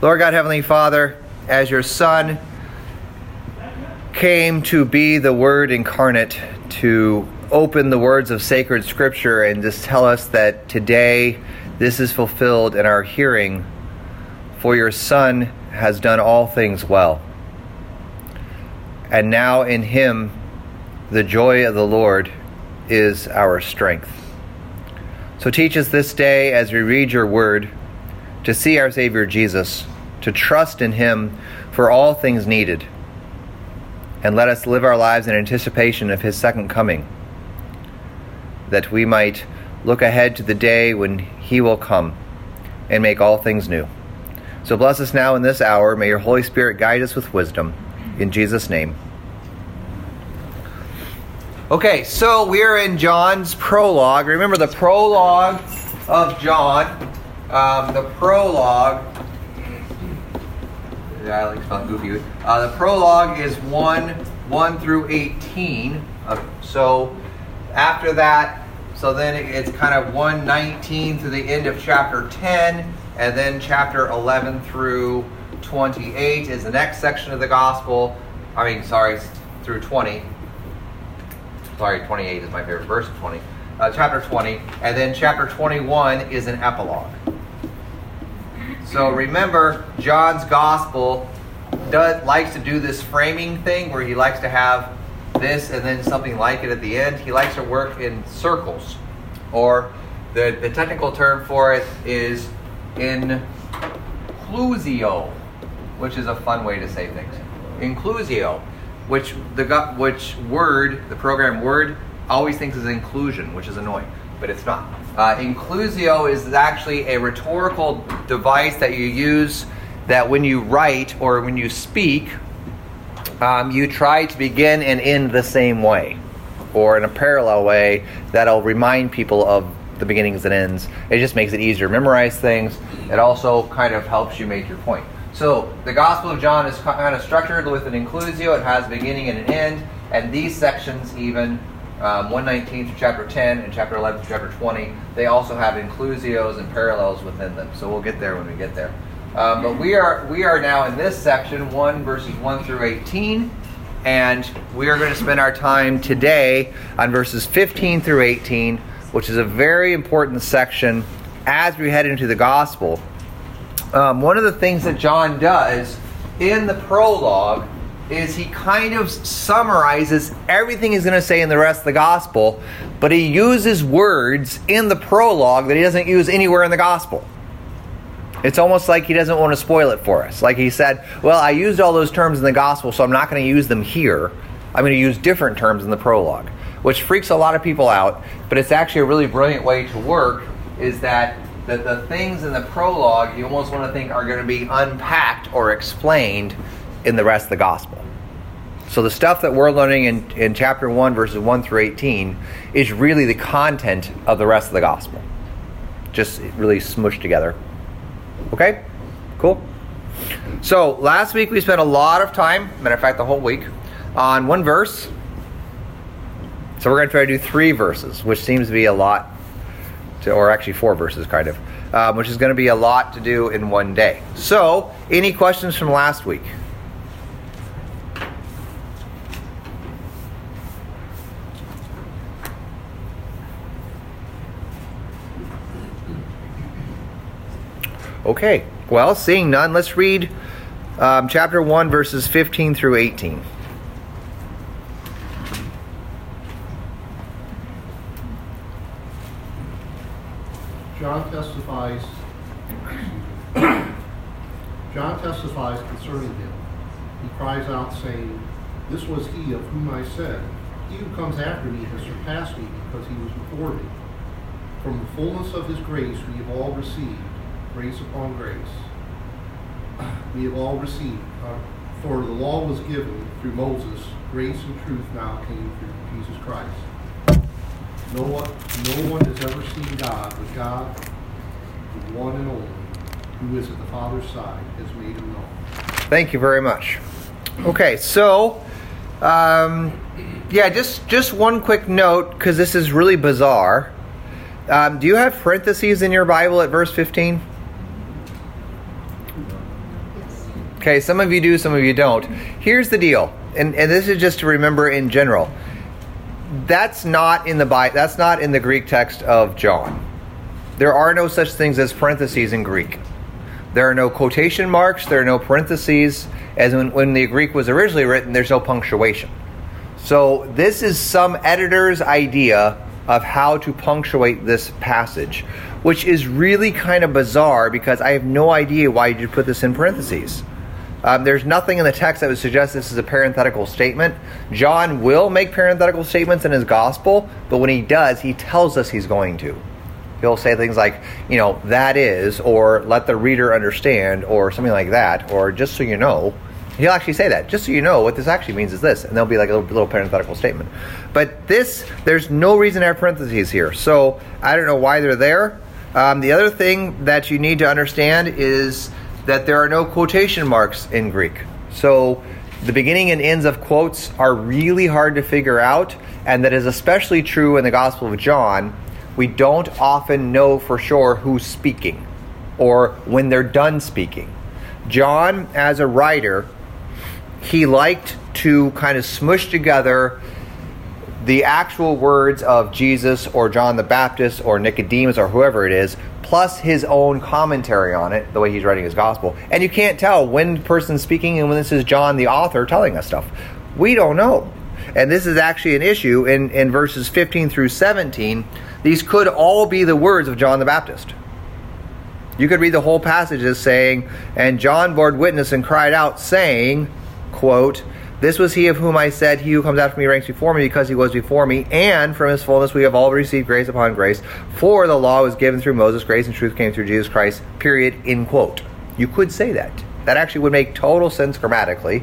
Lord God, Heavenly Father, as your Son came to be the Word incarnate, to open the words of sacred Scripture and just tell us that today this is fulfilled in our hearing, for your Son has done all things well. And now in Him, the joy of the Lord is our strength. So teach us this day as we read your word to see our Savior Jesus, to trust in him for all things needed, and let us live our lives in anticipation of his second coming, that we might look ahead to the day when he will come and make all things new. So bless us now in this hour. May your Holy Spirit guide us with wisdom. In Jesus' name. Okay, so we're in John's prologue. Remember the prologue of John. Um, the prologue. Yeah, I like spelling goofy. Uh, the prologue is one one through eighteen. Uh, so after that, so then it's kind of one nineteen to the end of chapter ten, and then chapter eleven through twenty-eight is the next section of the gospel. I mean, sorry, through twenty sorry, 28 is my favorite verse, 20. Uh, chapter 20, and then chapter 21 is an epilogue. So remember, John's gospel does, likes to do this framing thing where he likes to have this and then something like it at the end. He likes to work in circles, or the, the technical term for it is inclusio, which is a fun way to say things. Inclusio which the which word the program word always thinks is inclusion, which is annoying, but it's not. Uh, inclusio is actually a rhetorical device that you use that when you write or when you speak, um, you try to begin and end the same way, or in a parallel way that'll remind people of the beginnings and ends. It just makes it easier to memorize things. It also kind of helps you make your point. So the Gospel of John is kind of structured with an inclusio. It has a beginning and an end. And these sections, even um, 119 to chapter 10 and chapter 11 to chapter 20, they also have inclusios and parallels within them. So we'll get there when we get there. Um, but we are we are now in this section, 1 verses 1 through 18. And we are going to spend our time today on verses 15 through 18, which is a very important section as we head into the gospel um, one of the things that John does in the prologue is he kind of summarizes everything he's going to say in the rest of the gospel, but he uses words in the prologue that he doesn't use anywhere in the gospel. It's almost like he doesn't want to spoil it for us. Like he said, Well, I used all those terms in the gospel, so I'm not going to use them here. I'm going to use different terms in the prologue, which freaks a lot of people out, but it's actually a really brilliant way to work. Is that that the things in the prologue you almost want to think are going to be unpacked or explained in the rest of the gospel. So the stuff that we're learning in, in chapter 1, verses 1 through 18, is really the content of the rest of the gospel. Just really smushed together. Okay? Cool? So last week we spent a lot of time, matter of fact, the whole week, on one verse. So we're going to try to do three verses, which seems to be a lot to, or actually four verses, kind of, um, which is going to be a lot to do in one day. So, any questions from last week? Okay, well, seeing none, let's read um, chapter 1, verses 15 through 18. John testifies John testifies concerning him. He cries out, saying, This was he of whom I said, He who comes after me has surpassed me because he was before me. From the fullness of his grace we have all received grace upon grace. We have all received, uh, for the law was given through Moses, grace and truth now came through Jesus Christ. No one, no one has ever seen God, but God, the one and only, who is at the Father's side, has made him known. Thank you very much. Okay, so um, yeah, just just one quick note because this is really bizarre. Um, do you have parentheses in your Bible at verse fifteen? Okay, some of you do, some of you don't. Here's the deal, and, and this is just to remember in general. That's not in the Bible. That's not in the Greek text of John. There are no such things as parentheses in Greek. There are no quotation marks. There are no parentheses. As when, when the Greek was originally written, there's no punctuation. So this is some editor's idea of how to punctuate this passage, which is really kind of bizarre because I have no idea why you put this in parentheses. Um, there's nothing in the text that would suggest this is a parenthetical statement. John will make parenthetical statements in his gospel, but when he does, he tells us he's going to. He'll say things like, you know, that is, or let the reader understand, or something like that, or just so you know. He'll actually say that. Just so you know, what this actually means is this. And there'll be like a little, little parenthetical statement. But this, there's no reason to have parentheses here. So I don't know why they're there. Um, the other thing that you need to understand is that there are no quotation marks in Greek. So the beginning and ends of quotes are really hard to figure out, and that is especially true in the Gospel of John. We don't often know for sure who's speaking or when they're done speaking. John, as a writer, he liked to kind of smush together the actual words of Jesus or John the Baptist or Nicodemus or whoever it is, plus his own commentary on it, the way he's writing his gospel. And you can't tell when person's speaking and when this is John the author telling us stuff. We don't know. And this is actually an issue in, in verses 15 through 17. These could all be the words of John the Baptist. You could read the whole passage as saying, And John bore witness and cried out, saying, quote, This was he of whom I said, He who comes after me ranks before me because he was before me, and from his fullness we have all received grace upon grace. For the law was given through Moses, grace and truth came through Jesus Christ, period, in quote. You could say that. That actually would make total sense grammatically.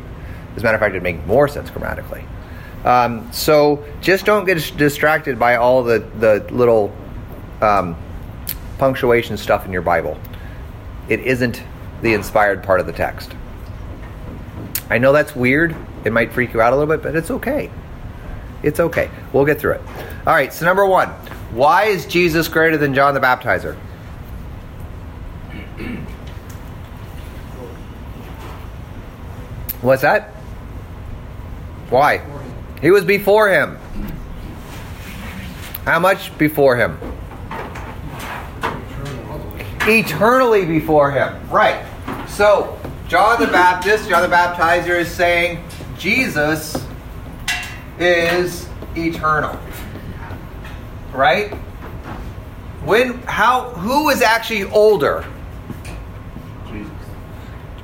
As a matter of fact, it'd make more sense grammatically. Um, so just don't get distracted by all the, the little um, punctuation stuff in your Bible. It isn't the inspired part of the text. I know that's weird. It might freak you out a little bit, but it's okay. It's okay. We'll get through it. All right, so number one why is Jesus greater than John the Baptizer? What's that? Why? He was before him. How much before him? Eternally before him. Right. So, John the Baptist, John the Baptizer is saying Jesus is eternal. Right? When how who is actually older? Jesus.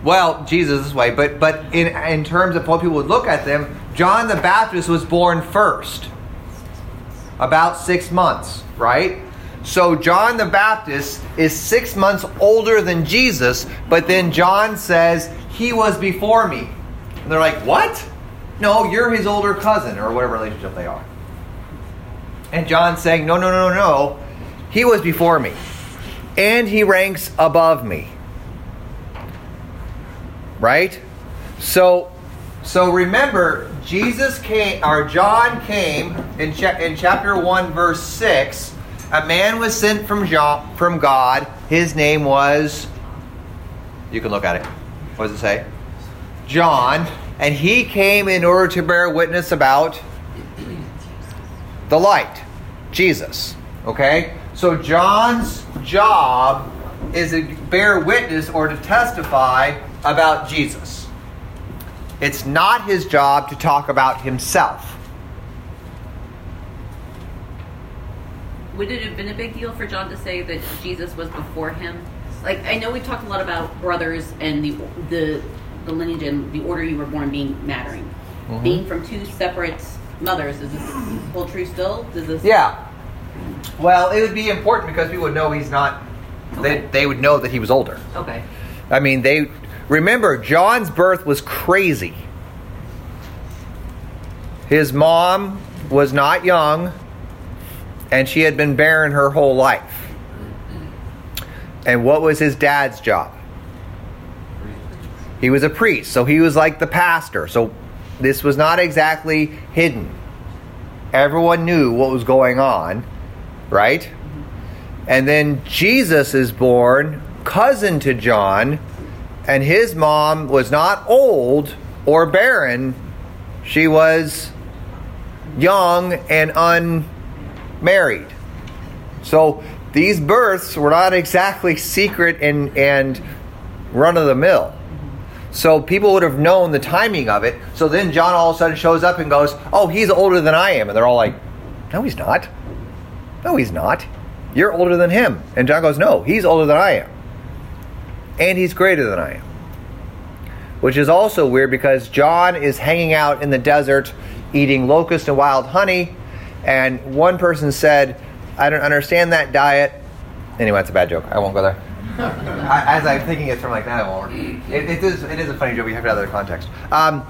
Well, Jesus this way, but but in in terms of what people would look at them, John the Baptist was born first. About 6 months, right? So John the Baptist is six months older than Jesus, but then John says, He was before me. And they're like, What? No, oh, you're his older cousin, or whatever relationship they are. And John's saying, No, no, no, no, no. He was before me. And he ranks above me. Right? So so remember, Jesus came, or John came in, cha- in chapter 1, verse 6 a man was sent from, John, from God. His name was, you can look at it. What does it say? John. And he came in order to bear witness about the light, Jesus. Okay? So John's job is to bear witness or to testify about Jesus. It's not his job to talk about himself. would it have been a big deal for John to say that Jesus was before him? Like I know we talked a lot about brothers and the the the lineage and the order you were born being mattering. Mm-hmm. Being from two separate mothers, is this hold true still? Does this Yeah. Well, it would be important because we would know he's not okay. they, they would know that he was older. Okay. I mean, they remember John's birth was crazy. His mom was not young and she had been barren her whole life. And what was his dad's job? He was a priest, so he was like the pastor. So this was not exactly hidden. Everyone knew what was going on, right? And then Jesus is born, cousin to John, And his mom was not old or barren, she was young and unmarried. So these births were not exactly secret and, and run of the mill. So people would have known the timing of it. So then John all of a sudden shows up and goes, Oh, he's older than I am. And they're all like, No, he's not. No, he's not. You're older than him. And John goes, No, he's older than I am. And he's greater than I am. Which is also weird because John is hanging out in the desert eating locust and wild honey. And one person said, I don't understand that diet. Anyway, it's a bad joke. I won't go there. I, as I'm thinking it from like that. It, it, is, it is a funny joke. We have to have other context. Um,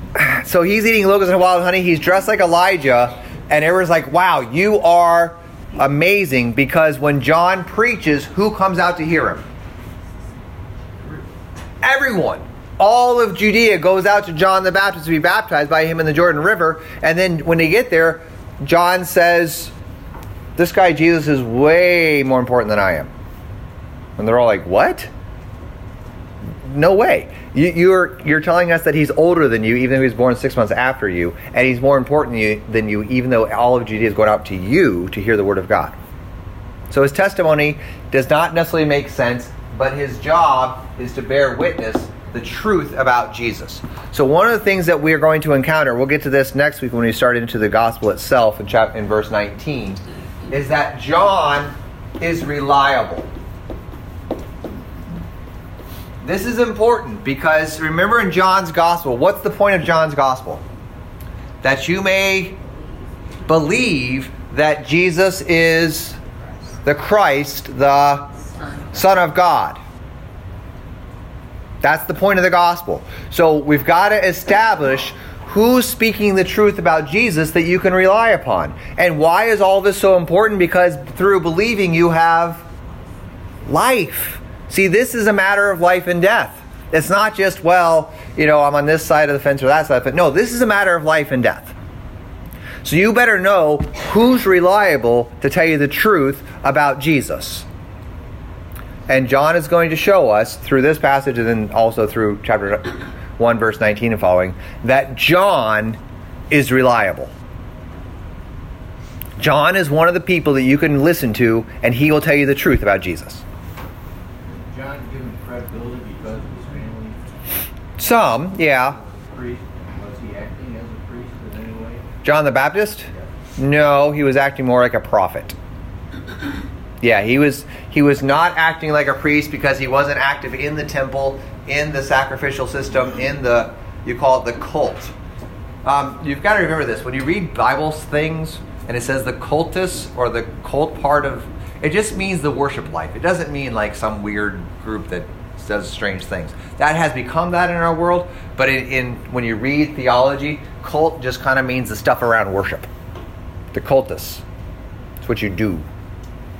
so he's eating locusts and wild honey. He's dressed like Elijah. And everyone's like, wow, you are amazing because when John preaches, who comes out to hear him? Everyone. All of Judea goes out to John the Baptist to be baptized by him in the Jordan River. And then when they get there, John says, This guy Jesus is way more important than I am. And they're all like, What? No way. You, are you're, you're telling us that he's older than you, even though he was born six months after you, and he's more important than you, than you, even though all of Judea is going out to you to hear the word of God. So his testimony does not necessarily make sense, but his job is to bear witness the truth about Jesus. So one of the things that we are going to encounter, we'll get to this next week when we start into the gospel itself in chapter in verse 19, is that John is reliable. This is important because remember in John's gospel, what's the point of John's gospel? That you may believe that Jesus is the Christ, the Son of God. That's the point of the gospel. So we've got to establish who's speaking the truth about Jesus that you can rely upon. And why is all this so important? Because through believing, you have life. See, this is a matter of life and death. It's not just, well, you know, I'm on this side of the fence or that side, but no, this is a matter of life and death. So you better know who's reliable to tell you the truth about Jesus. And John is going to show us through this passage and then also through chapter 1, verse 19 and following, that John is reliable. John is one of the people that you can listen to, and he will tell you the truth about Jesus. Some, yeah. John the Baptist? No, he was acting more like a prophet. Yeah, he was he was not acting like a priest because he wasn't active in the temple, in the sacrificial system, in the you call it the cult. Um, you've got to remember this when you read Bible things and it says the cultus or the cult part of it just means the worship life. It doesn't mean like some weird group that does strange things. That has become that in our world, but in, in when you read theology, cult just kind of means the stuff around worship. The cultus. It's what you do.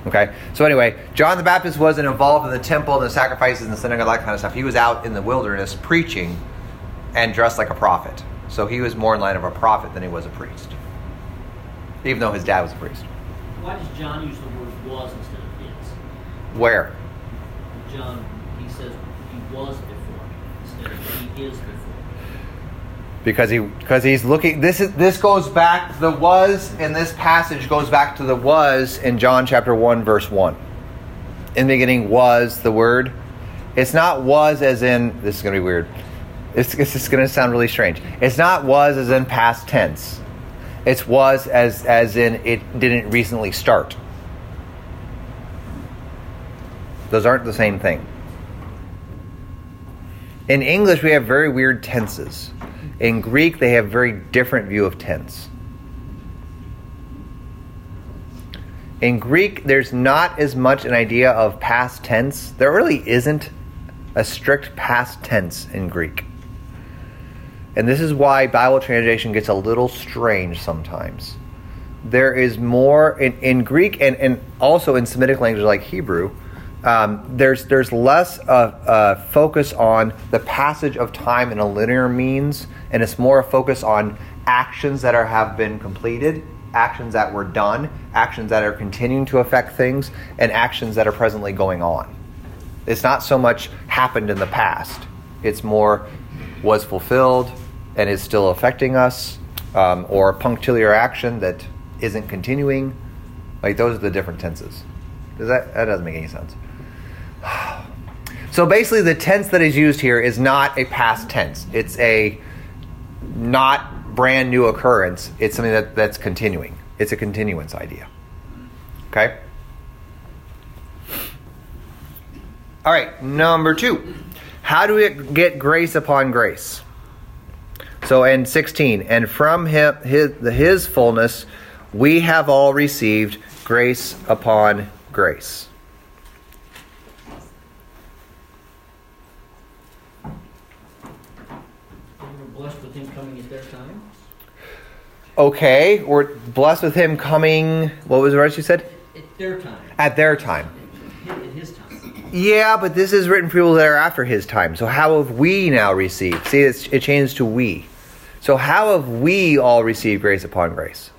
Okay? So anyway, John the Baptist wasn't involved in the temple and the sacrifices and the synagogue, that kind of stuff. He was out in the wilderness preaching and dressed like a prophet. So he was more in line of a prophet than he was a priest. Even though his dad was a priest. Why does John use the word was instead of is? Where? John was before instead of he is before. Because he because he's looking this is this goes back the was in this passage goes back to the was in John chapter 1 verse 1. In the beginning was the word. It's not was as in this is to be weird. It's, it's going to sound really strange. It's not was as in past tense. It's was as as in it didn't recently start. Those aren't the same thing. In English, we have very weird tenses. In Greek, they have very different view of tense. In Greek, there's not as much an idea of past tense. There really isn't a strict past tense in Greek. And this is why Bible translation gets a little strange sometimes. There is more in, in Greek and, and also in Semitic languages like Hebrew, um, there's there's less uh, uh, focus on the passage of time in a linear means, and it's more a focus on actions that are have been completed, actions that were done, actions that are continuing to affect things, and actions that are presently going on. It's not so much happened in the past, it's more was fulfilled and is still affecting us, um, or punctiliar action that isn't continuing. Like those are the different tenses. Does that that doesn't make any sense? So basically, the tense that is used here is not a past tense. It's a not brand new occurrence. It's something that, that's continuing. It's a continuance idea. Okay? All right, number two. How do we get grace upon grace? So and 16, and from him, his, his fullness, we have all received grace upon grace. blessed with him coming at their time. Okay, we're blessed with him coming. What was the rest you said? At their time. At their time. At his time. Yeah, but this is written for people that are after his time. So how have we now received? See, it's, it changed to we. So how have we all received grace upon grace?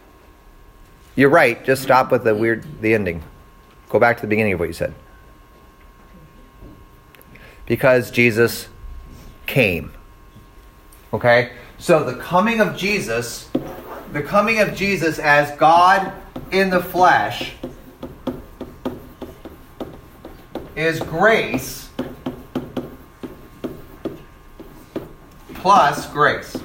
You're right. Just stop with the weird the ending. Go back to the beginning of what you said. Because Jesus came. Okay? So the coming of Jesus, the coming of Jesus as God in the flesh is grace plus grace.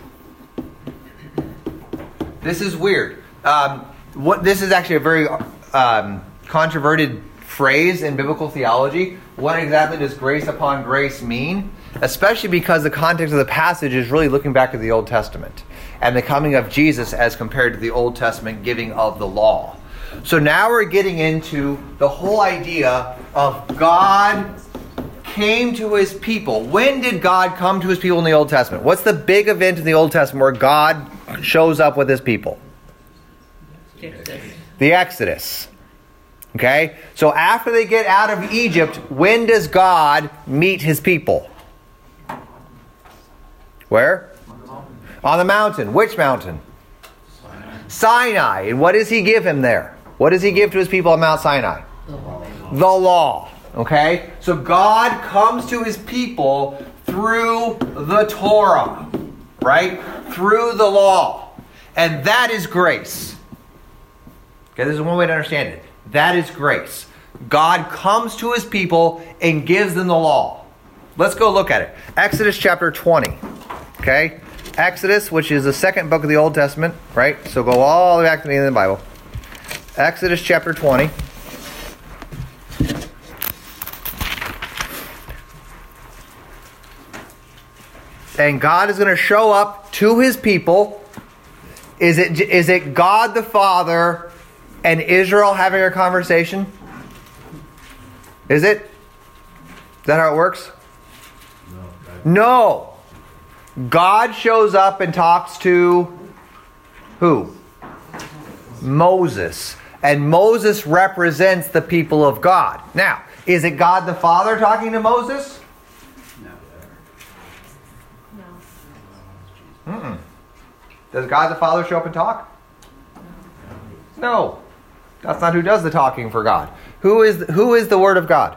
This is weird. Um, what this is actually a very um, controverted phrase in biblical theology. What exactly does grace upon grace mean? Especially because the context of the passage is really looking back at the Old Testament and the coming of Jesus as compared to the Old Testament giving of the law. So now we're getting into the whole idea of God came to his people. When did God come to his people in the Old Testament? What's the big event in the Old Testament where God shows up with his people? The Exodus. Okay? So after they get out of Egypt, when does God meet his people? Where? On the mountain. Which mountain? Sinai. Sinai. And what does he give him there? What does he give to his people on Mount Sinai? The law. The law. Okay? So God comes to his people through the Torah, right? Through the law. And that is grace. Okay, this is one way to understand it. That is grace. God comes to his people and gives them the law. Let's go look at it. Exodus chapter 20. Okay? Exodus, which is the second book of the Old Testament, right? So go all the way back to the end of the Bible. Exodus chapter 20. And God is going to show up to his people. Is it, is it God the Father and Israel having a conversation? Is it? Is that how it works? No. No. God shows up and talks to who? Moses. And Moses represents the people of God. Now, is it God the Father talking to Moses? No. Mm-mm. Does God the Father show up and talk? No. That's not who does the talking for God. Who is who is the Word of God?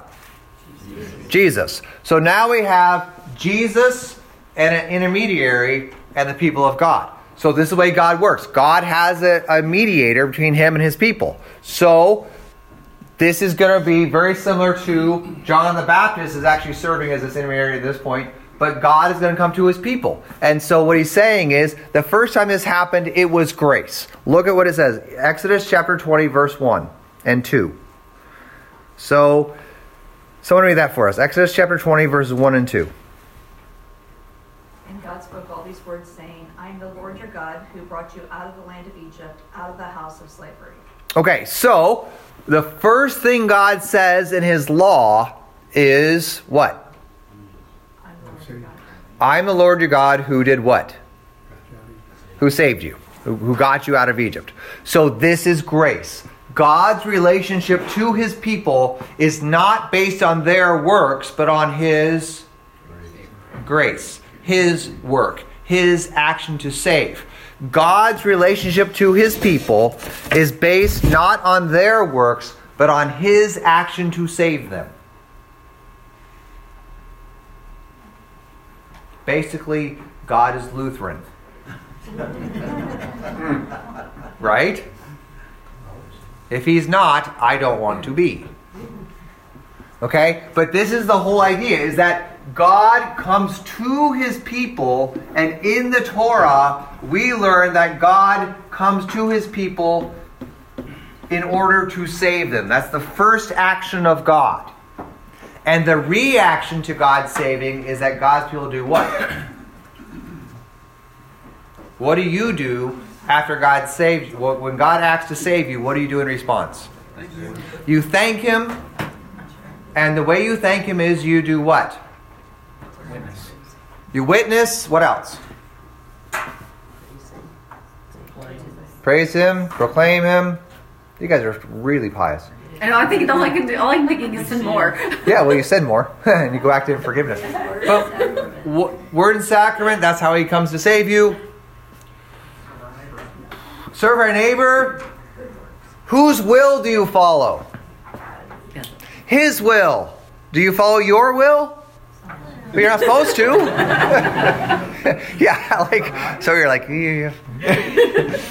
Jesus. Jesus. So now we have Jesus and an intermediary and the people of God. So this is the way God works. God has a, a mediator between him and his people. So this is going to be very similar to John the Baptist is actually serving as this intermediary at this point, but God is going to come to his people. And so what he's saying is the first time this happened, it was grace. Look at what it says Exodus chapter 20, verse 1 and 2. So, someone read that for us. Exodus chapter 20, verses 1 and 2. God spoke all these words, saying, I am the Lord your God who brought you out of the land of Egypt, out of the house of slavery. Okay, so the first thing God says in his law is what? I'm the Lord your God who did what? Who saved you, who got you out of Egypt. So this is grace. God's relationship to his people is not based on their works, but on his grace, his work, his action to save. God's relationship to his people is based not on their works, but on his action to save them. Basically, God is Lutheran. right? If he's not, I don't want to be. Okay? But this is the whole idea is that God comes to his people, and in the Torah, we learn that God comes to his people in order to save them. That's the first action of God. And the reaction to God saving is that God's people do what? what do you do after God saves you? When God acts to save you, what do you do in response? You thank Him, and the way you thank Him is you do what? You witness. What else? Praise Him, proclaim Him. You guys are really pious. I know. I'm thinking all I can do. All I'm thinking is sin more. Yeah, well, you said more, and you go active in forgiveness. But w- word and sacrament, that's how he comes to save you. Serve our neighbor. Whose will do you follow? His will. Do you follow your will? But you're not supposed to. yeah, like so you're like yeah. yeah,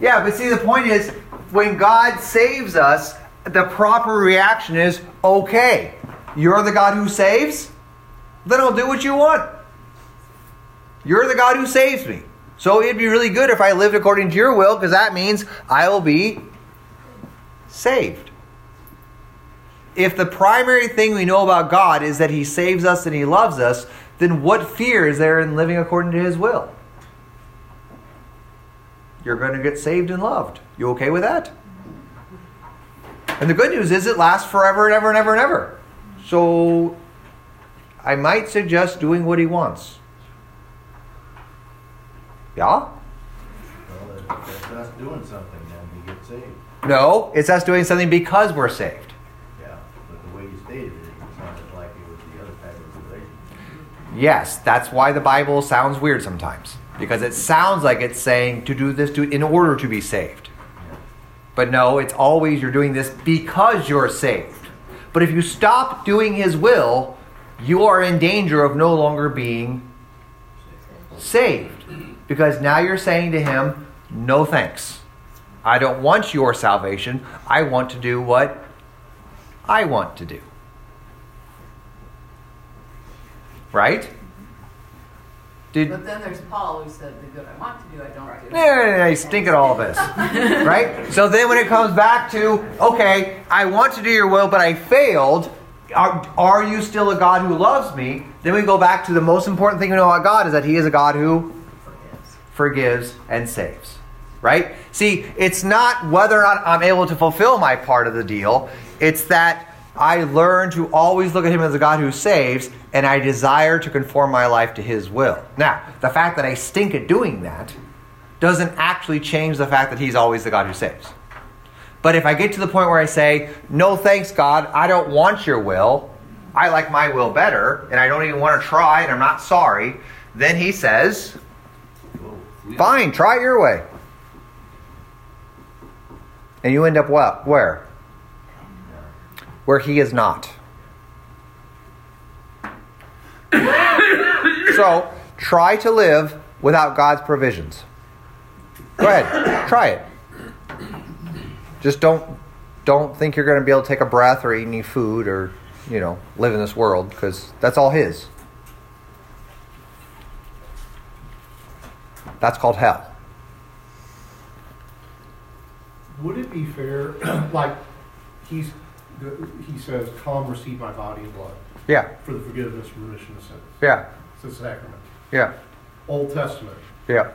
yeah, but see the point is when God saves us, the proper reaction is okay. You're the God who saves? Then I'll do what you want. You're the God who saves me. So it'd be really good if I lived according to your will because that means I will be saved. If the primary thing we know about God is that He saves us and He loves us, then what fear is there in living according to His will? You're going to get saved and loved. You okay with that? And the good news is it lasts forever and ever and ever and ever. So I might suggest doing what He wants. Yeah? Well, that's us doing something, then we get saved. No, it's us doing something because we're saved. Yes, that's why the Bible sounds weird sometimes. Because it sounds like it's saying to do this to, in order to be saved. But no, it's always you're doing this because you're saved. But if you stop doing His will, you are in danger of no longer being saved. Because now you're saying to Him, no thanks. I don't want your salvation. I want to do what I want to do. Right? Did, But then there's Paul who said, the good I want to do, I don't do. yeah, I stink at all this. right? So then when it comes back to, okay, I want to do your will, but I failed, are, are you still a God who loves me? Then we go back to the most important thing we know about God is that He is a God who forgives and saves. Right? See, it's not whether or not I'm able to fulfill my part of the deal, it's that I learn to always look at Him as a God who saves, and I desire to conform my life to His will. Now, the fact that I stink at doing that doesn't actually change the fact that He's always the God who saves. But if I get to the point where I say, no thanks, God, I don't want your will, I like my will better, and I don't even want to try, and I'm not sorry, then He says, fine, try it your way. And you end up what? Where? Where He is not. so, try to live without God's provisions. Go ahead, try it. Just don't don't think you're going to be able to take a breath or eat any food or you know live in this world because that's all His. That's called hell. Would it be fair, like, he's, he says, come receive my body and blood Yeah, for the forgiveness and remission of sins. yeah, It's a sacrament. yeah, Old Testament, yeah.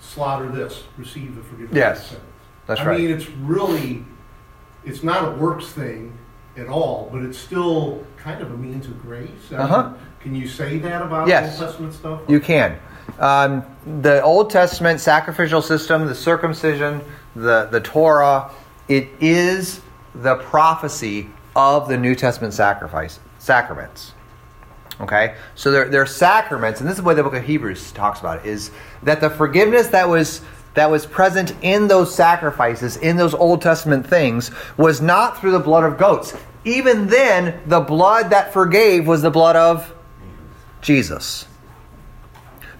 slaughter this, receive the forgiveness Yes, of sins. that's I right. I mean, it's really, it's not a works thing at all, but it's still kind of a means of grace. I Uh-huh. Can you say that about Yes. Old Testament stuff? You can. Um, the Old Testament sacrificial system, the circumcision, the, the Torah, it is the prophecy of the New Testament sacrifice sacraments. Okay? So they're, they're sacraments, and this is what the book of Hebrews talks about, is that the forgiveness that was that was present in those sacrifices, in those Old Testament things, was not through the blood of goats. Even then, the blood that forgave was the blood of Jesus.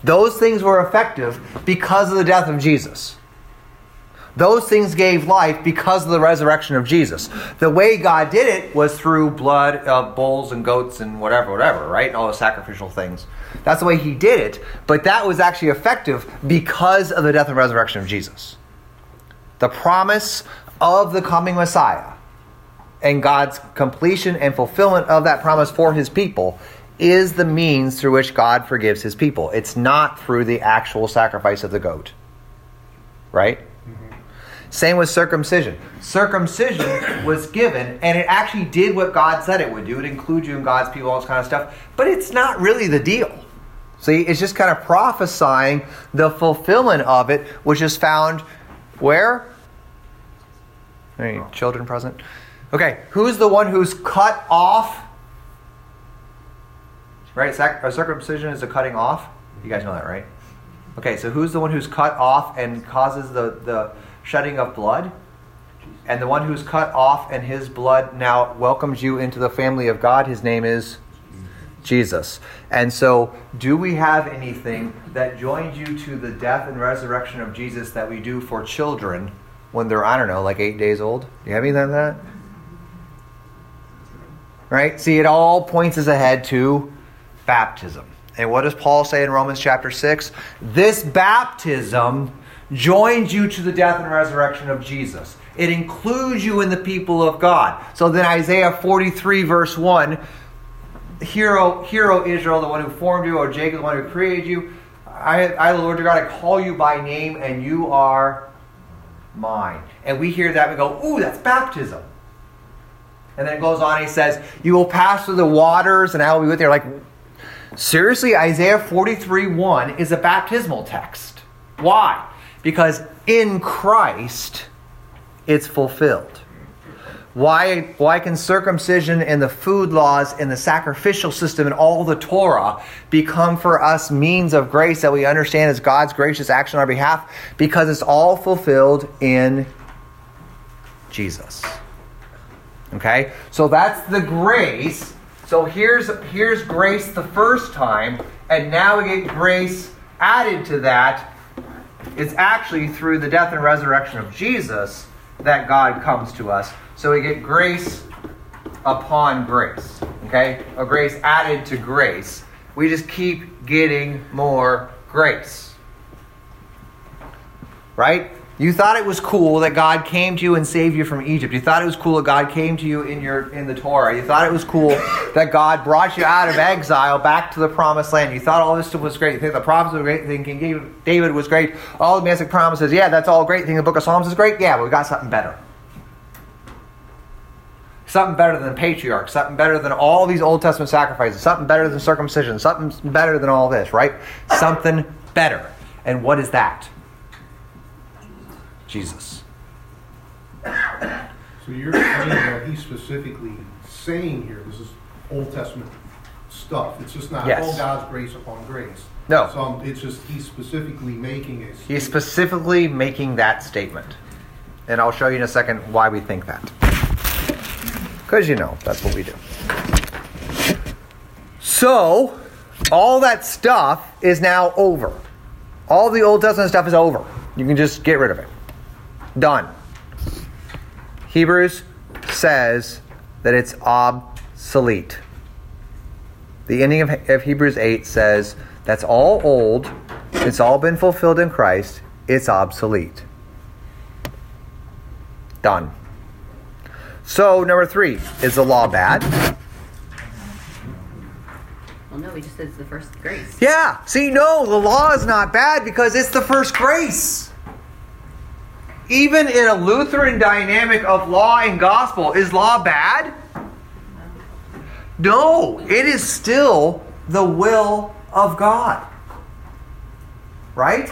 Those things were effective because of the death of Jesus. Those things gave life because of the resurrection of Jesus. The way God did it was through blood of bulls and goats and whatever, whatever, right? All the sacrificial things. That's the way He did it. But that was actually effective because of the death and resurrection of Jesus. The promise of the coming Messiah and God's completion and fulfillment of that promise for His people is the means through which God forgives His people. It's not through the actual sacrifice of the goat. Right? Same with circumcision. Circumcision was given, and it actually did what God said it would do. It includes you in God's people, all this kind of stuff. But it's not really the deal. See, it's just kind of prophesying the fulfillment of it, which is found where? Any children present? Okay, who's the one who's cut off? Right, a circumcision is a cutting off. You guys know that, right? Okay, so who's the one who's cut off and causes the, the shedding of blood? And the one who's cut off and his blood now welcomes you into the family of God, his name is Jesus. And so, do we have anything that joins you to the death and resurrection of Jesus that we do for children when they're, I don't know, like eight days old? Do you have anything like that? Right? See, it all points us ahead to baptism. And what does Paul say in Romans chapter 6? This baptism joins you to the death and resurrection of Jesus. It includes you in the people of God. So then Isaiah 43 verse 1, hero, hero Israel, the one who formed you, or Jacob, the one who created you. I, I, the Lord your God, I call you by name, and you are mine. And we hear that and we go, ooh, that's baptism. And then it goes on, he says, You will pass through the waters, and I will be with you. Like, seriously, Isaiah 43 1 is a baptismal text. Why? Because in Christ, it's fulfilled. Why, why can circumcision and the food laws and the sacrificial system and all the Torah become for us means of grace that we understand as God's gracious action on our behalf? Because it's all fulfilled in Jesus. Okay? So that's the grace. So here's here's grace the first time, and now we get grace added to that. It's actually through the death and resurrection of Jesus that God comes to us. So we get grace upon grace. Okay? A grace added to grace. We just keep getting more grace. Right? You thought it was cool that God came to you and saved you from Egypt. You thought it was cool that God came to you in your in the Torah. You thought it was cool that God brought you out of exile back to the promised land. You thought all this stuff was great. You think the prophets were great. You think David was great. All the messianic promises. Yeah, that's all great. You think the book of Psalms is great. Yeah, but we got something better. Something better than the patriarchs. Something better than all these Old Testament sacrifices. Something better than circumcision. Something better than all this, right? Something better. And what is that? Jesus. So you're saying that he's specifically saying here, this is Old Testament stuff. It's just not Yes. all God's grace upon grace. No. So um, it's just he's specifically making it. He's specifically making that statement. And I'll show you in a second why we think that. Because you know, that's what we do. So, all that stuff is now over. All the Old Testament stuff is over. You can just get rid of it. Done. Hebrews says that it's obsolete. The ending of, of Hebrews 8 says that's all old, it's all been fulfilled in Christ, it's obsolete. Done. So, number three, is the law bad? Well, no, he just says the first grace. Yeah. See, no, the law is not bad because it's the first grace. Even in a Lutheran dynamic of law and gospel, is law bad? No, it is still the will of God. Right?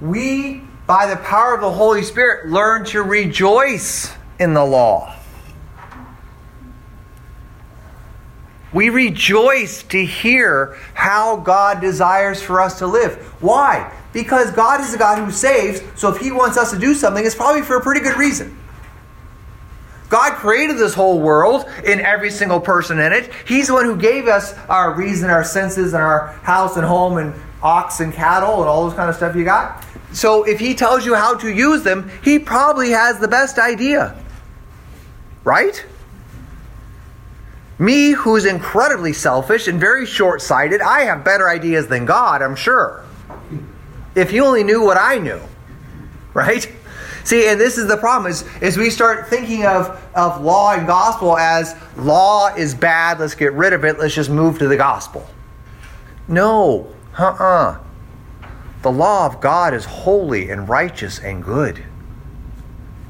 We, by the power of the Holy Spirit, learn to rejoice in the law. We rejoice to hear how God desires for us to live. Why? Because God is a God who saves, so if He wants us to do something, it's probably for a pretty good reason. God created this whole world in every single person in it. He's the one who gave us our reason, our senses, and our house and home and ox and cattle and all those kind of stuff you got. So if he tells you how to use them, he probably has the best idea. Right? Me, who's incredibly selfish and very short sighted, I have better ideas than God, I'm sure. If you only knew what I knew. Right? See, and this is the problem is, is we start thinking of, of law and gospel as law is bad, let's get rid of it, let's just move to the gospel. No, uh-uh. The law of God is holy and righteous and good.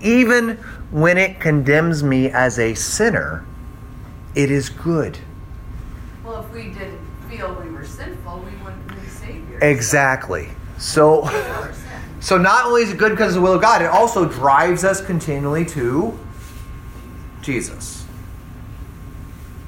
Even when it condemns me as a sinner, it is good. Well, if we didn't feel we were sinful, we wouldn't need a Savior. Exactly. So, so not only is it good because of the will of God, it also drives us continually to Jesus.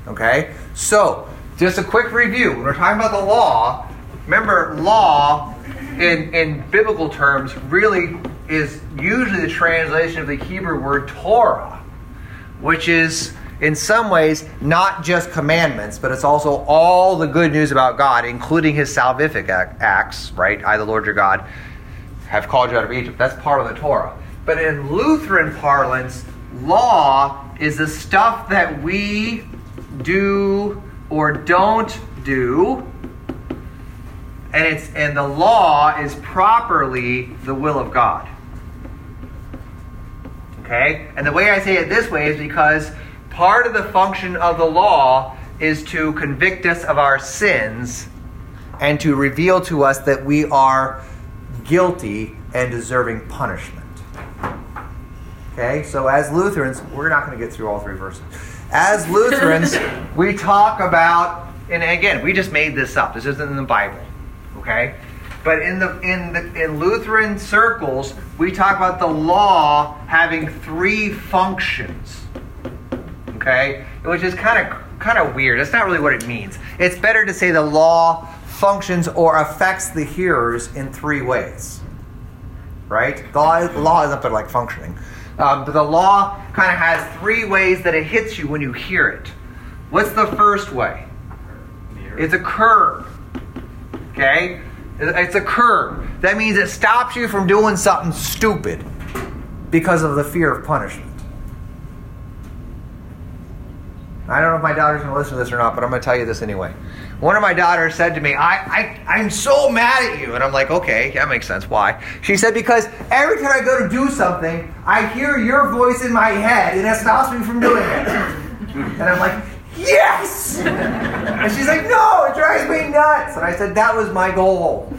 Okay? So, just a quick review. When we're talking about the law, remember, law in, in biblical terms really is usually the translation of the Hebrew word Torah, which is in some ways not just commandments, but it's also all the good news about God, including his salvific acts, right? I, the Lord your God, have called you out of Egypt. That's part of the Torah. But in Lutheran parlance, law is the stuff that we do or don't do. And it's and the law is properly the will of God. Okay? And the way I say it this way is because part of the function of the law is to convict us of our sins and to reveal to us that we are guilty and deserving punishment. Okay? So as Lutherans, we're not going to get through all three verses. As Lutherans, we talk about and again, we just made this up. This isn't in the Bible. Okay? But in the in the in Lutheran circles, we talk about the law having three functions. Okay? Which is kind of kind of weird. That's not really what it means. It's better to say the law functions or affects the hearers in three ways. Right? The law, the law is up there like functioning. Um, but the law kind of has three ways that it hits you when you hear it. What's the first way? It's a curb. Okay? It's a curb. That means it stops you from doing something stupid because of the fear of punishment. I don't know if my daughter's going to listen to this or not, but I'm going to tell you this anyway. One of my daughters said to me, I, I, I'm so mad at you. And I'm like, okay, that makes sense. Why? She said, because every time I go to do something, I hear your voice in my head and it stops me from doing it. And I'm like, yes! And she's like, no, it drives me nuts. And I said, that was my goal.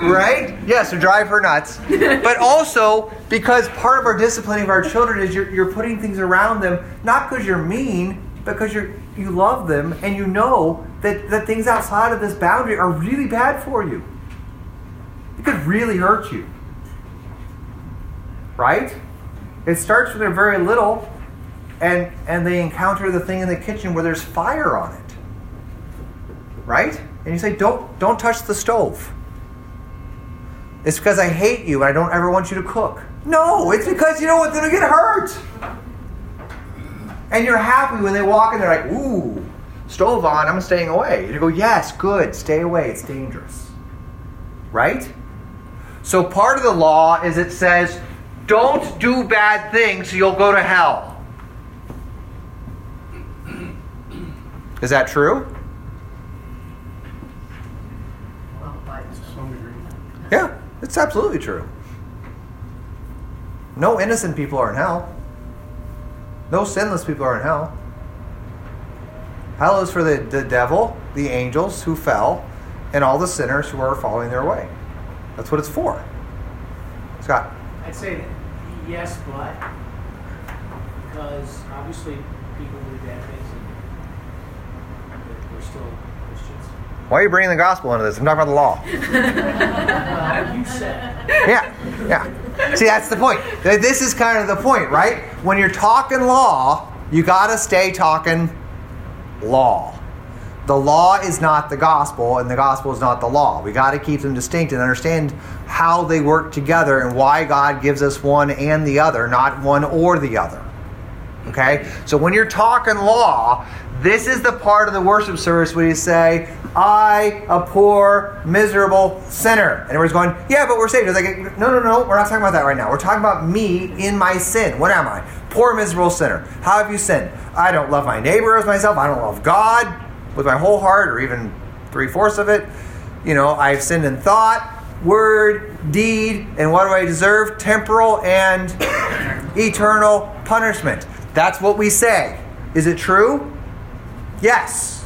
Right? Yes, to drive her nuts. But also because part of our disciplining of our children is you're, you're putting things around them, not because you're mean, because you're, you love them and you know that, that things outside of this boundary are really bad for you. It could really hurt you. Right? It starts when they're very little and, and they encounter the thing in the kitchen where there's fire on it. Right? And you say, don't, don't touch the stove. It's because I hate you and I don't ever want you to cook. No, it's because you know what? To get hurt. And you're happy when they walk in, they're like, ooh, stove on, I'm staying away. And you go, yes, good, stay away, it's dangerous. Right? So part of the law is it says, don't do bad things you'll go to hell. Is that true? Well, by To some degree. Yeah, it's absolutely true. No innocent people are in hell. No sinless people are in hell. Hell is for the, the devil, the angels who fell, and all the sinners who are following their way. That's what it's for. Scott. I'd say yes, but because obviously people do bad things and they're- still. Why are you bringing the gospel into this? I'm talking about the law. Well, you said. Yeah, yeah. See, that's the point. This is kind of the point, right? When you're talking law, you got to stay talking law. The law is not the gospel, and the gospel is not the law. We got to keep them distinct and understand how they work together and why God gives us one and the other, not one or the other. Okay? So when you're talking law, this is the part of the worship service where you say, I, a poor, miserable sinner. And everyone's going, yeah, but we're saved. It's like, no, no, no, we're not talking about that right now. We're talking about me in my sin. What am I? Poor, miserable sinner. How have you sinned? I don't love my neighbor as myself. I don't love God with my whole heart or even three fourths of it. You know, I've sinned in thought, word, deed, and what do I deserve? Temporal and eternal punishment. That's what we say. Is it true? Yes.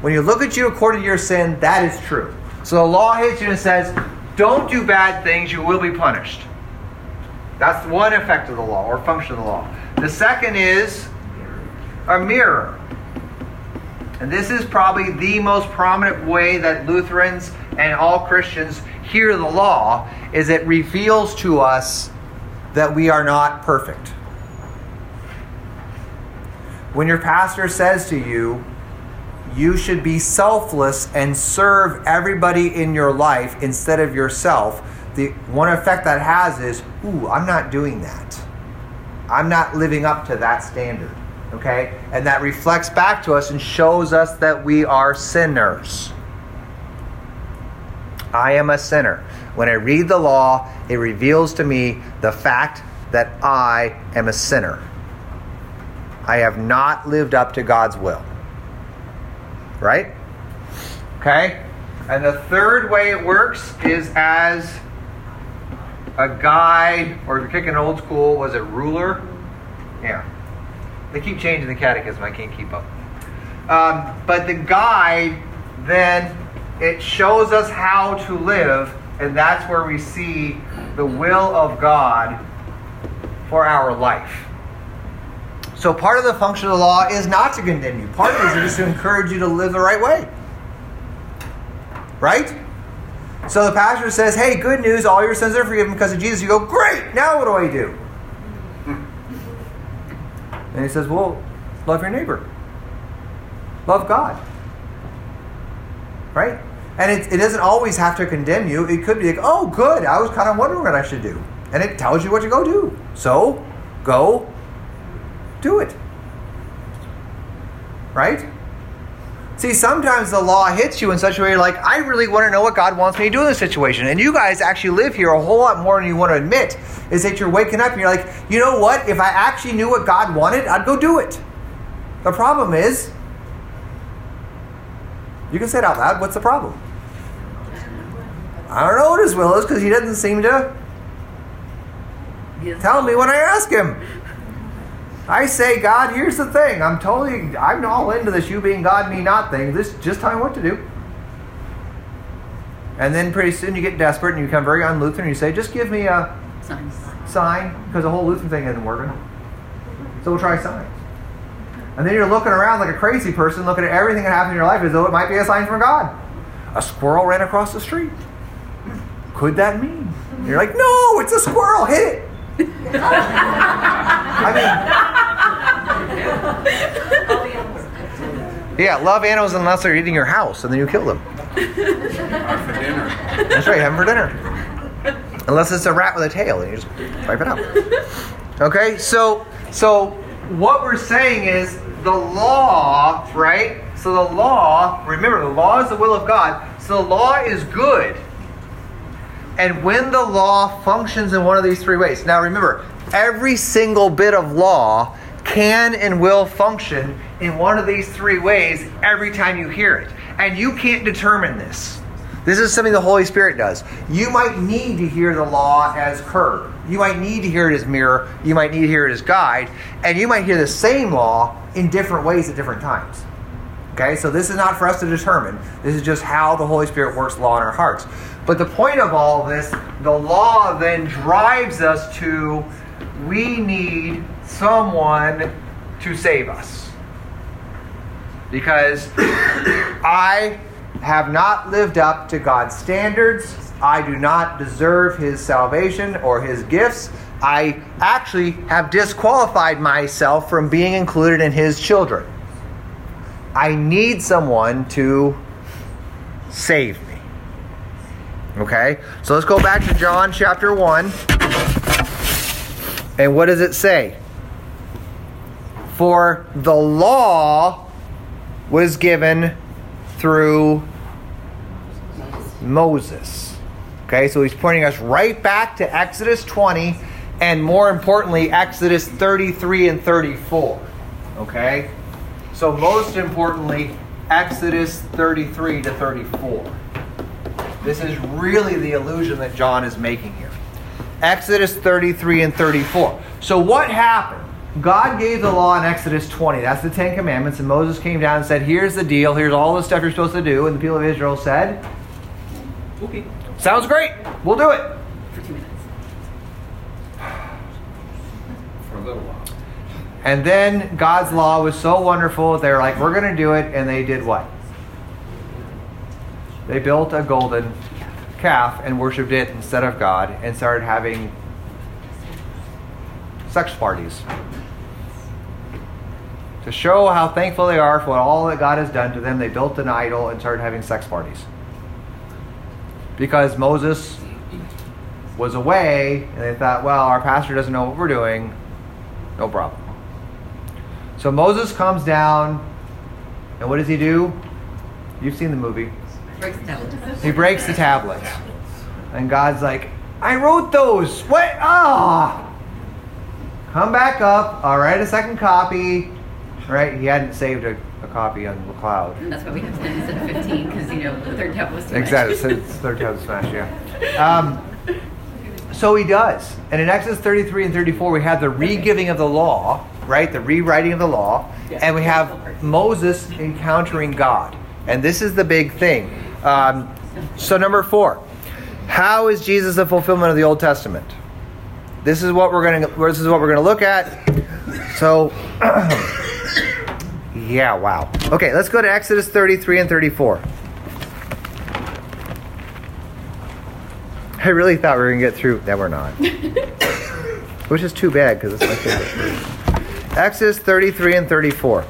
When you look at you according to your sin, that is true. So the law hits you and says, don't do bad things, you will be punished. That's one effect of the law or function of the law. The second is a mirror. And this is probably the most prominent way that Lutherans and all Christians hear the law is it reveals to us that we are not perfect. When your pastor says to you, you should be selfless and serve everybody in your life instead of yourself, the one effect that has is, ooh, I'm not doing that. I'm not living up to that standard. Okay? And that reflects back to us and shows us that we are sinners. I am a sinner. When I read the law, it reveals to me the fact that I am a sinner. I have not lived up to God's will. Right? Okay? And the third way it works is as a guide, or if you're kicking old school, was it ruler? Yeah. They keep changing the catechism. I can't keep up. Um, but the guide then it shows us how to live, and that's where we see the will of God for our life. So part of the function of the law is not to condemn you. Part of it is just to encourage you to live the right way. Right? So the pastor says, hey, good news, all your sins are forgiven because of Jesus. You go, great, now what do I do? And he says, well, love your neighbor. Love God. Right? And it, it doesn't always have to condemn you. It could be like, oh, good, I was kind of wondering what I should do. And it tells you what to go do. So, go do it. Right? See, sometimes the law hits you in such a way you're like, I really want to know what God wants me to do in this situation. And you guys actually live here a whole lot more than you want to admit. Is that you're waking up and you're like, you know what? If I actually knew what God wanted, I'd go do it. The problem is, you can say it out loud. What's the problem? I don't know what his will is because he doesn't seem to tell me when I ask him. I say, God, here's the thing. I'm totally, I'm all into this you being God, me not thing. This just tell me what to do. And then pretty soon you get desperate and you become very un-Lutheran and you say, just give me a Signs. sign because the whole Lutheran thing isn't working. So we'll try signs. And then you're looking around like a crazy person, looking at everything that happened in your life as though it might be a sign from God. A squirrel ran across the street. Could that mean? And you're like, no, it's a squirrel. Hit it. I mean, yeah, love animals unless they're eating your house, and then you kill them. That's right, have them for dinner. Unless it's a rat with a tail, and you just wipe it out. Okay, so so what we're saying is the law, right? So the law, remember, the law is the will of God. So the law is good. And when the law functions in one of these three ways, now remember, every single bit of law can and will function in one of these three ways every time you hear it. And you can't determine this. This is something the Holy Spirit does. You might need to hear the law as curb. You might need to hear it as mirror. You might need to hear it as guide. And you might hear the same law in different ways at different times. Okay, so this is not for us to determine. This is just how the Holy Spirit works law in our hearts. But the point of all this, the law then drives us to we need someone to save us. Because I have not lived up to God's standards. I do not deserve his salvation or his gifts. I actually have disqualified myself from being included in his children. I need someone to save me. Okay? So let's go back to John chapter 1. And what does it say? For the law was given through Moses. Okay, so he's pointing us right back to Exodus 20 and more importantly, Exodus 33 and 34. Okay? So, most importantly, Exodus 33 to 34. This is really the illusion that John is making here. Exodus 33 and 34. So, what happened? God gave the law in Exodus 20. That's the Ten Commandments. And Moses came down and said, Here's the deal. Here's all the stuff you're supposed to do. And the people of Israel said, Okay. Sounds great. We'll do it. For two minutes. For a little while. And then God's law was so wonderful, they were like, We're going to do it. And they did what? They built a golden calf and worshiped it instead of God and started having sex parties. To show how thankful they are for all that God has done to them, they built an idol and started having sex parties. Because Moses was away and they thought, well, our pastor doesn't know what we're doing, no problem. So Moses comes down, and what does he do? You've seen the movie. Breaks the. He breaks the tablets. And God's like, I wrote those. What? Ah! Come back up. I'll write a second copy. Right? He hadn't saved a, a copy on the cloud. That's why we have 10 instead of 15, because, you know, the third tablet was too Exactly. So it's third time smash, yeah. Um, so he does. And in Exodus 33 and 34, we have the re-giving of the law, right? The rewriting of the law. And we have Moses encountering God. And this is the big thing. Um, so number four, how is Jesus the fulfillment of the Old Testament? This is what we're going to. This is what we're going to look at. So, yeah, wow. Okay, let's go to Exodus 33 and 34. I really thought we were going to get through. That we're not. Which is too bad because it's my favorite. Exodus 33 and 34.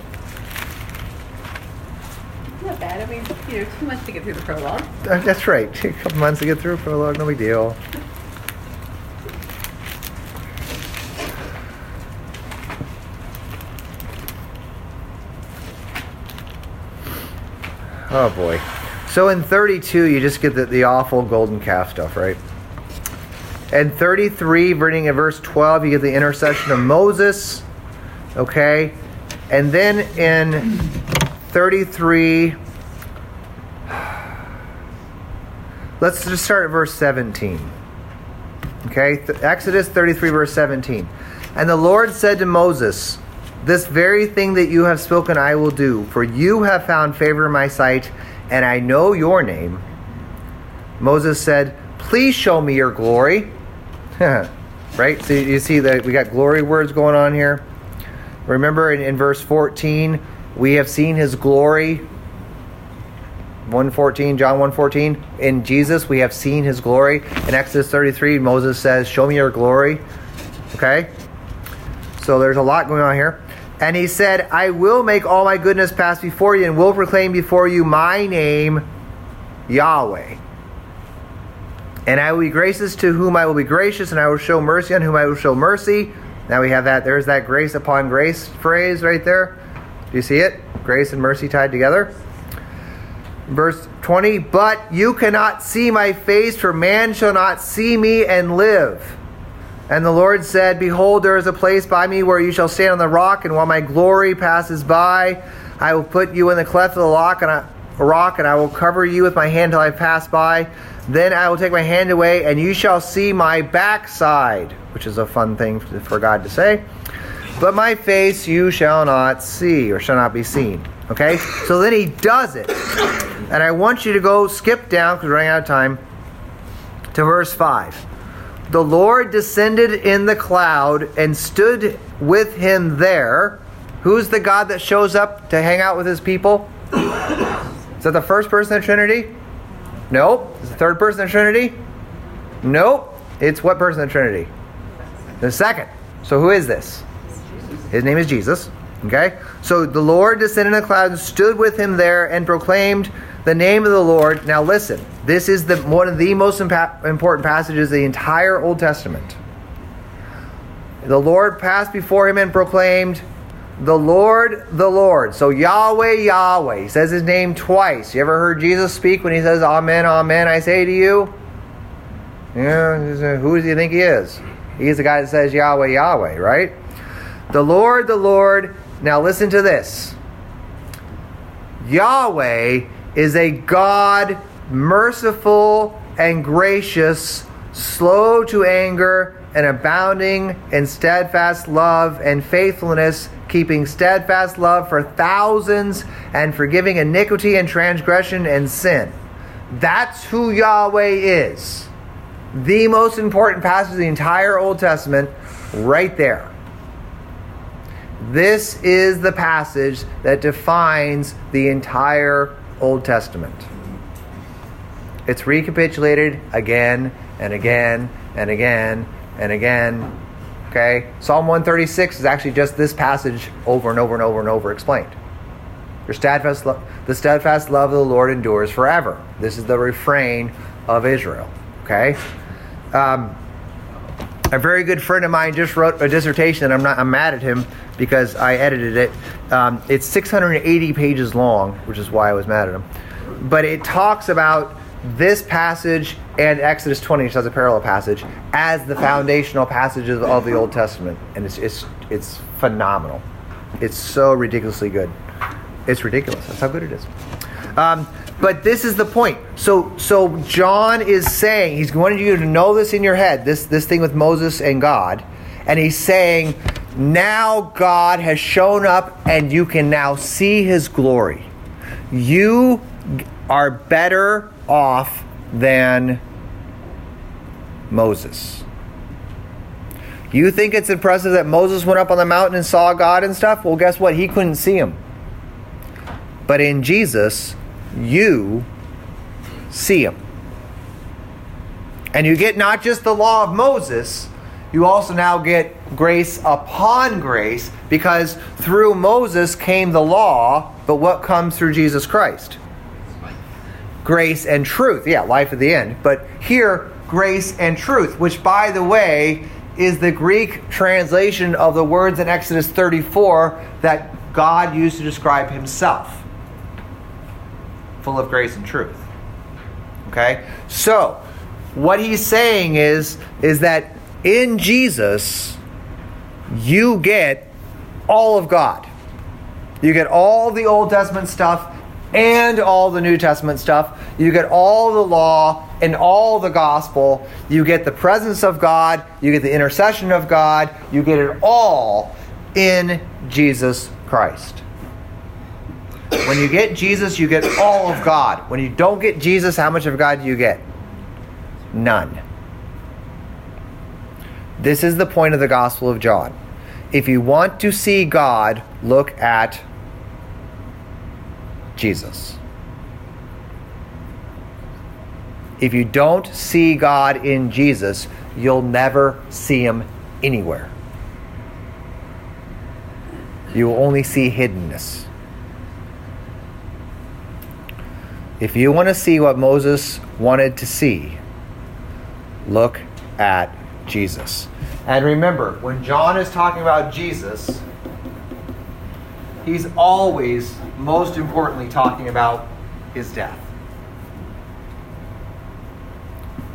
Not bad. I mean, you know, too much to get through the prologue. Uh, That's right. A couple months to get through a prologue, no big deal. Oh boy. So in 32, you just get the, the awful golden calf stuff, right? And 33, reading in verse 12, you get the intercession of Moses. Okay? And then in 33, let's just start at verse 17. Okay? Th- Exodus 33, verse 17. And the Lord said to Moses, This very thing that you have spoken I will do, for you have found favor in my sight, and I know your name. Moses said, Please show me your glory. right? So you see that we got glory words going on here. Remember in, in verse 14, we have seen his glory. 114, John 114. In Jesus, we have seen his glory. In Exodus 33, Moses says, Show me your glory. Okay? So there's a lot going on here. And he said, I will make all my goodness pass before you and will proclaim before you my name, Yahweh. And I will be gracious to whom I will be gracious, and I will show mercy on whom I will show mercy. Now we have that. There's that grace upon grace phrase right there. Do you see it? Grace and mercy tied together. Verse 20, but you cannot see my face, for man shall not see me and live. And the Lord said, Behold, there is a place by me where you shall stand on the rock, and while my glory passes by, I will put you in the cleft of the rock, and I, rock, and I will cover you with my hand till I pass by. Then I will take my hand away, and you shall see my backside, which is a fun thing for God to say. But my face you shall not see, or shall not be seen. Okay? So then he does it. And I want you to go skip down, because we're running out of time, to verse 5. The Lord descended in the cloud and stood with him there. Who's the God that shows up to hang out with his people? Is that the first person of the Trinity? Nope. Is the third person of the Trinity? Nope. It's what person of the Trinity? The second. So who is this? His name is Jesus. Okay? So the Lord descended in a cloud and stood with him there and proclaimed the name of the Lord. Now listen, this is the one of the most impa- important passages of the entire Old Testament. The Lord passed before him and proclaimed, The Lord, the Lord. So Yahweh, Yahweh. He says his name twice. You ever heard Jesus speak when he says, Amen, Amen, I say to you? Yeah, who does he think he is? He's the guy that says Yahweh, Yahweh, right? The Lord, the Lord. Now listen to this. Yahweh is a God merciful and gracious, slow to anger, and abounding in steadfast love and faithfulness, keeping steadfast love for thousands, and forgiving iniquity and transgression and sin. That's who Yahweh is. The most important passage of the entire Old Testament, right there. This is the passage that defines the entire Old Testament. It's recapitulated again and again and again and again. Okay? Psalm 136 is actually just this passage over and over and over and over explained. Your steadfast lo- the steadfast love of the Lord endures forever. This is the refrain of Israel. Okay? Um, a very good friend of mine just wrote a dissertation, and I'm not I'm mad at him because I edited it. Um, it's 680 pages long, which is why I was mad at him. But it talks about this passage and Exodus 20, which has a parallel passage, as the foundational passages of the Old Testament, and it's it's it's phenomenal. It's so ridiculously good. It's ridiculous. That's how good it is. Um, but this is the point. So so John is saying he's wanting you to know this in your head. This this thing with Moses and God, and he's saying now God has shown up, and you can now see His glory. You are better off than Moses. You think it's impressive that Moses went up on the mountain and saw God and stuff? Well, guess what? He couldn't see him. But in Jesus, you see him. And you get not just the law of Moses, you also now get grace upon grace because through Moses came the law, but what comes through Jesus Christ? Grace and truth. Yeah, life at the end. But here, grace and truth, which, by the way, is the Greek translation of the words in Exodus 34 that God used to describe himself full of grace and truth. Okay? So, what he's saying is is that in Jesus you get all of God. You get all the Old Testament stuff and all the New Testament stuff. You get all the law and all the gospel. You get the presence of God. You get the intercession of God. You get it all in Jesus Christ. When you get Jesus, you get all of God. When you don't get Jesus, how much of God do you get? None. This is the point of the Gospel of John. If you want to see God, look at Jesus. If you don't see God in Jesus, you'll never see him anywhere. You will only see hiddenness. If you want to see what Moses wanted to see, look at Jesus. And remember, when John is talking about Jesus, he's always, most importantly, talking about his death.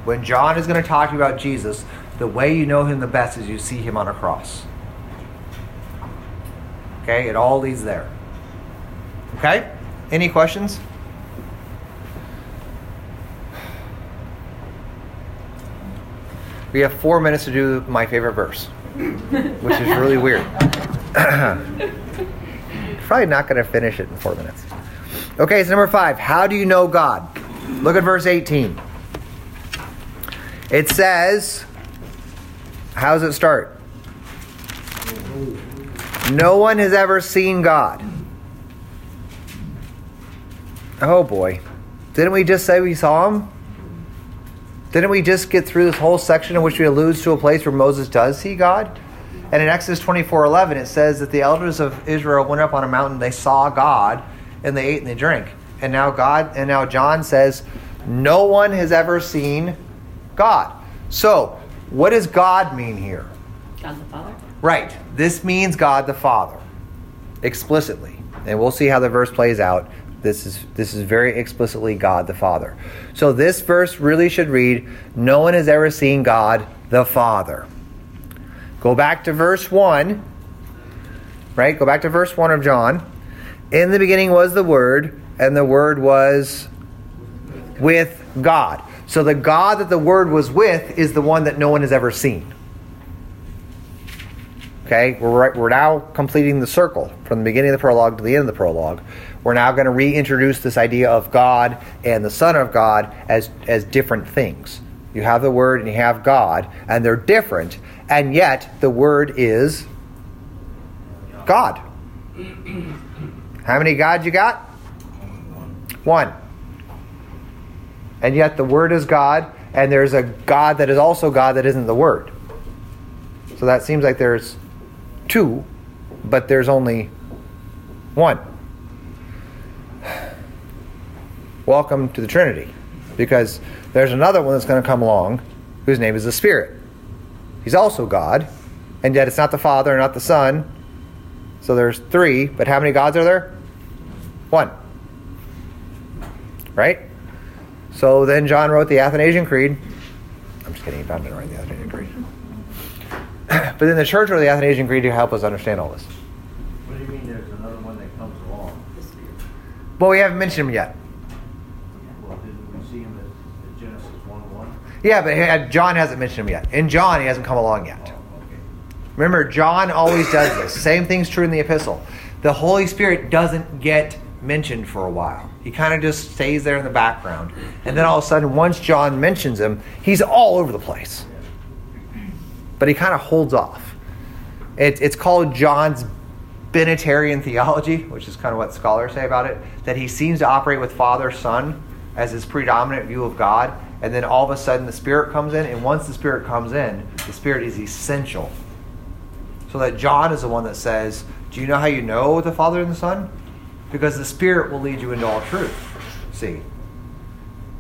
When John is going to talk about Jesus, the way you know him the best is you see him on a cross. Okay? It all leads there. Okay? Any questions? We have four minutes to do my favorite verse, which is really weird. Probably not going to finish it in four minutes. Okay, so number five. How do you know God? Look at verse 18. It says, how does it start? No one has ever seen God. Oh boy. Didn't we just say we saw him? Didn't we just get through this whole section in which we alludes to a place where Moses does see God? And in Exodus 24:11 it says that the elders of Israel went up on a mountain, they saw God, and they ate and they drank. And now God and now John says no one has ever seen God. So, what does God mean here? God the Father. Right. This means God the Father explicitly. And we'll see how the verse plays out. This is this is very explicitly God the Father. So this verse really should read, no one has ever seen God the Father. Go back to verse 1. Right? Go back to verse 1 of John. In the beginning was the word, and the word was with God. So the God that the word was with is the one that no one has ever seen. Okay, we're, right, we're now completing the circle from the beginning of the prologue to the end of the prologue. We're now going to reintroduce this idea of God and the Son of God as, as different things. You have the Word and you have God, and they're different, and yet the Word is God. How many gods you got? One. And yet the Word is God, and there's a God that is also God that isn't the Word. So that seems like there's two, but there's only one. Welcome to the Trinity, because there's another one that's going to come along whose name is the Spirit. He's also God, and yet it's not the Father, not the Son. So there's three, but how many gods are there? One. Right? So then John wrote the Athanasian Creed. I'm just kidding, John didn't write the Athanasian Creed. but then the church wrote the Athanasian Creed to help us understand all this. What do you mean there's another one that comes along? But we haven't mentioned him yet. Well, didn't we see him at, at Genesis 1 1? Yeah, but he- uh, John hasn't mentioned him yet. In John, he hasn't come along yet. Remember, John always does this. Same thing's true in the epistle. The Holy Spirit doesn't get mentioned for a while. He kind of just stays there in the background. And then all of a sudden, once John mentions him, he's all over the place. But he kind of holds off. It, it's called John's Binitarian theology, which is kind of what scholars say about it, that he seems to operate with Father, Son as his predominant view of God. And then all of a sudden, the Spirit comes in. And once the Spirit comes in, the Spirit is essential so that John is the one that says, Do you know how you know the Father and the Son? Because the Spirit will lead you into all truth. See?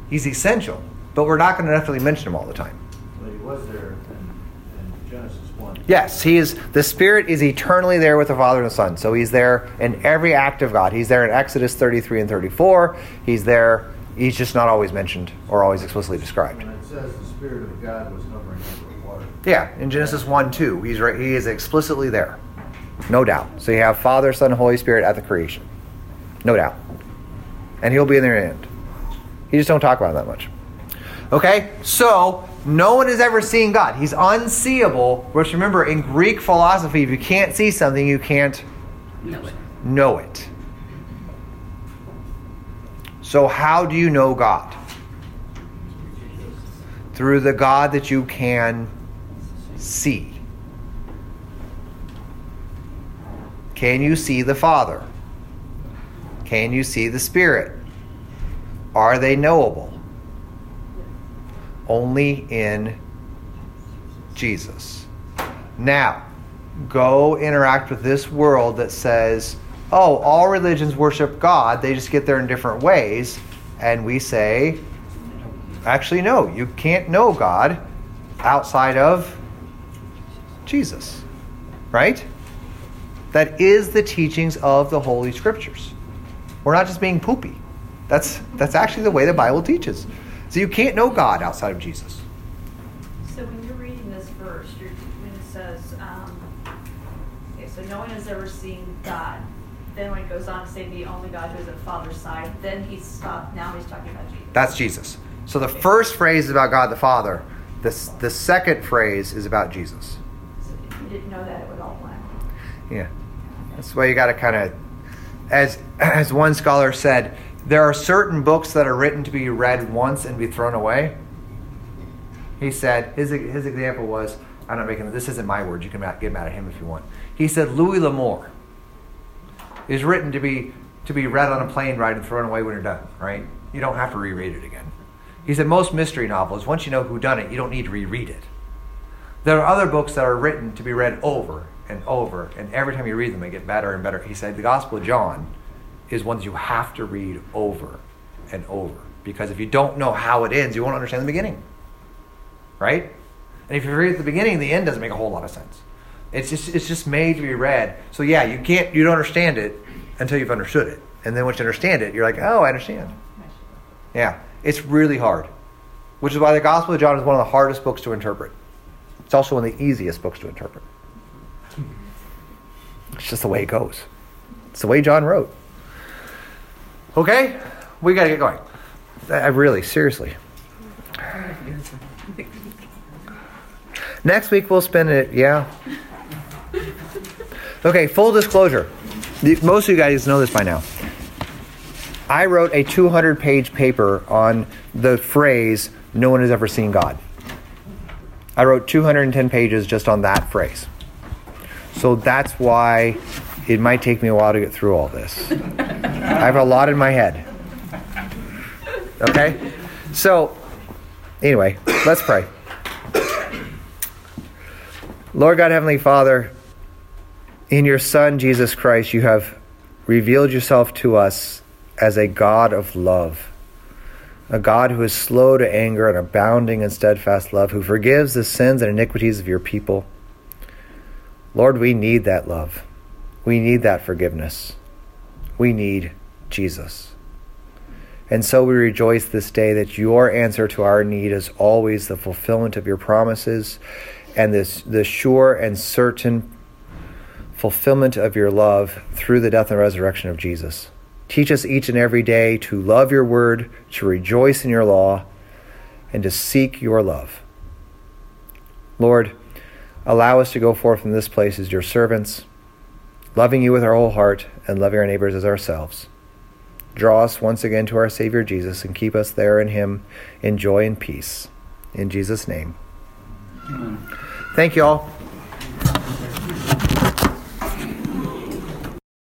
He's essential, but we're not going to necessarily mention him all the time. But he was there in, in Genesis 1. Yes, he is the Spirit is eternally there with the Father and the Son. So he's there in every act of God. He's there in Exodus 33 and 34. He's there, he's just not always mentioned or always explicitly described. When it says the Spirit of God was hovering over the water. Yeah, in Genesis 1 2, he's right, he is explicitly there. Know doubt. So you have Father, Son, and Holy Spirit at the creation. No doubt. And he'll be in there in the end. He just don't talk about it that much. Okay? So no one has ever seen God. He's unseeable, which remember in Greek philosophy, if you can't see something, you can't No it. know it. So how do you know God? Through the God that you can see. Can you see the Father? Can you see the Spirit? Are they knowable? Only in Jesus. Now, go interact with this world that says, oh, all religions worship God, they just get there in different ways. And we say, actually, no, you can't know God outside of Jesus. Right? That is the teachings of the Holy Scriptures. We're not just being poopy. That's that's actually the way the Bible teaches. So you can't know God outside of Jesus. So when you're reading this verse, when it says, um, okay, so no one has ever seen God. Then when it goes on to say the only God who is at the Father's side, then he's stopped. Now he's talking about Jesus. That's Jesus. So the first phrase is about God the Father. The, the second phrase is about Jesus. So if you didn't know that, it would all blend. Yeah. That's why you got to kind of, as, as one scholar said, there are certain books that are written to be read once and be thrown away. He said, his, his example was, I'm not making this isn't my word. you can get mad at him if you want. He said, Louis L'Amour is written to be, to be read on a plane ride and thrown away when you're done, right? You don't have to reread it again. He said, most mystery novels, once you know who done it, you don't need to reread it. There are other books that are written to be read over and over, and every time you read them, they get better and better. He said the Gospel of John is ones you have to read over and over because if you don't know how it ends, you won't understand the beginning. Right? And if you read at the beginning, the end doesn't make a whole lot of sense. It's just it's just made to be read. So yeah, you can't you don't understand it until you've understood it. And then once you understand it, you're like, oh, I understand. Yeah. It's really hard. Which is why the Gospel of John is one of the hardest books to interpret. It's also one of the easiest books to interpret. It's just the way it goes. It's the way John wrote. Okay? We got to get going. I really, seriously. Next week we'll spend it, yeah. Okay, full disclosure. Most of you guys know this by now. I wrote a 200 page paper on the phrase, no one has ever seen God. I wrote 210 pages just on that phrase. So that's why it might take me a while to get through all this. I have a lot in my head. Okay? So, anyway, let's pray. Lord God, Heavenly Father, in your Son, Jesus Christ, you have revealed yourself to us as a God of love, a God who is slow to anger and abounding in steadfast love, who forgives the sins and iniquities of your people. Lord, we need that love. We need that forgiveness. We need Jesus. And so we rejoice this day that your answer to our need is always the fulfillment of your promises and this the sure and certain fulfillment of your love through the death and resurrection of Jesus. Teach us each and every day to love your word, to rejoice in your law, and to seek your love. Lord, allow us to go forth from this place as your servants, loving you with our whole heart and loving our neighbors as ourselves. Draw us once again to our Savior Jesus and keep us there in him in joy and peace. In Jesus' name. Amen. Thank you all.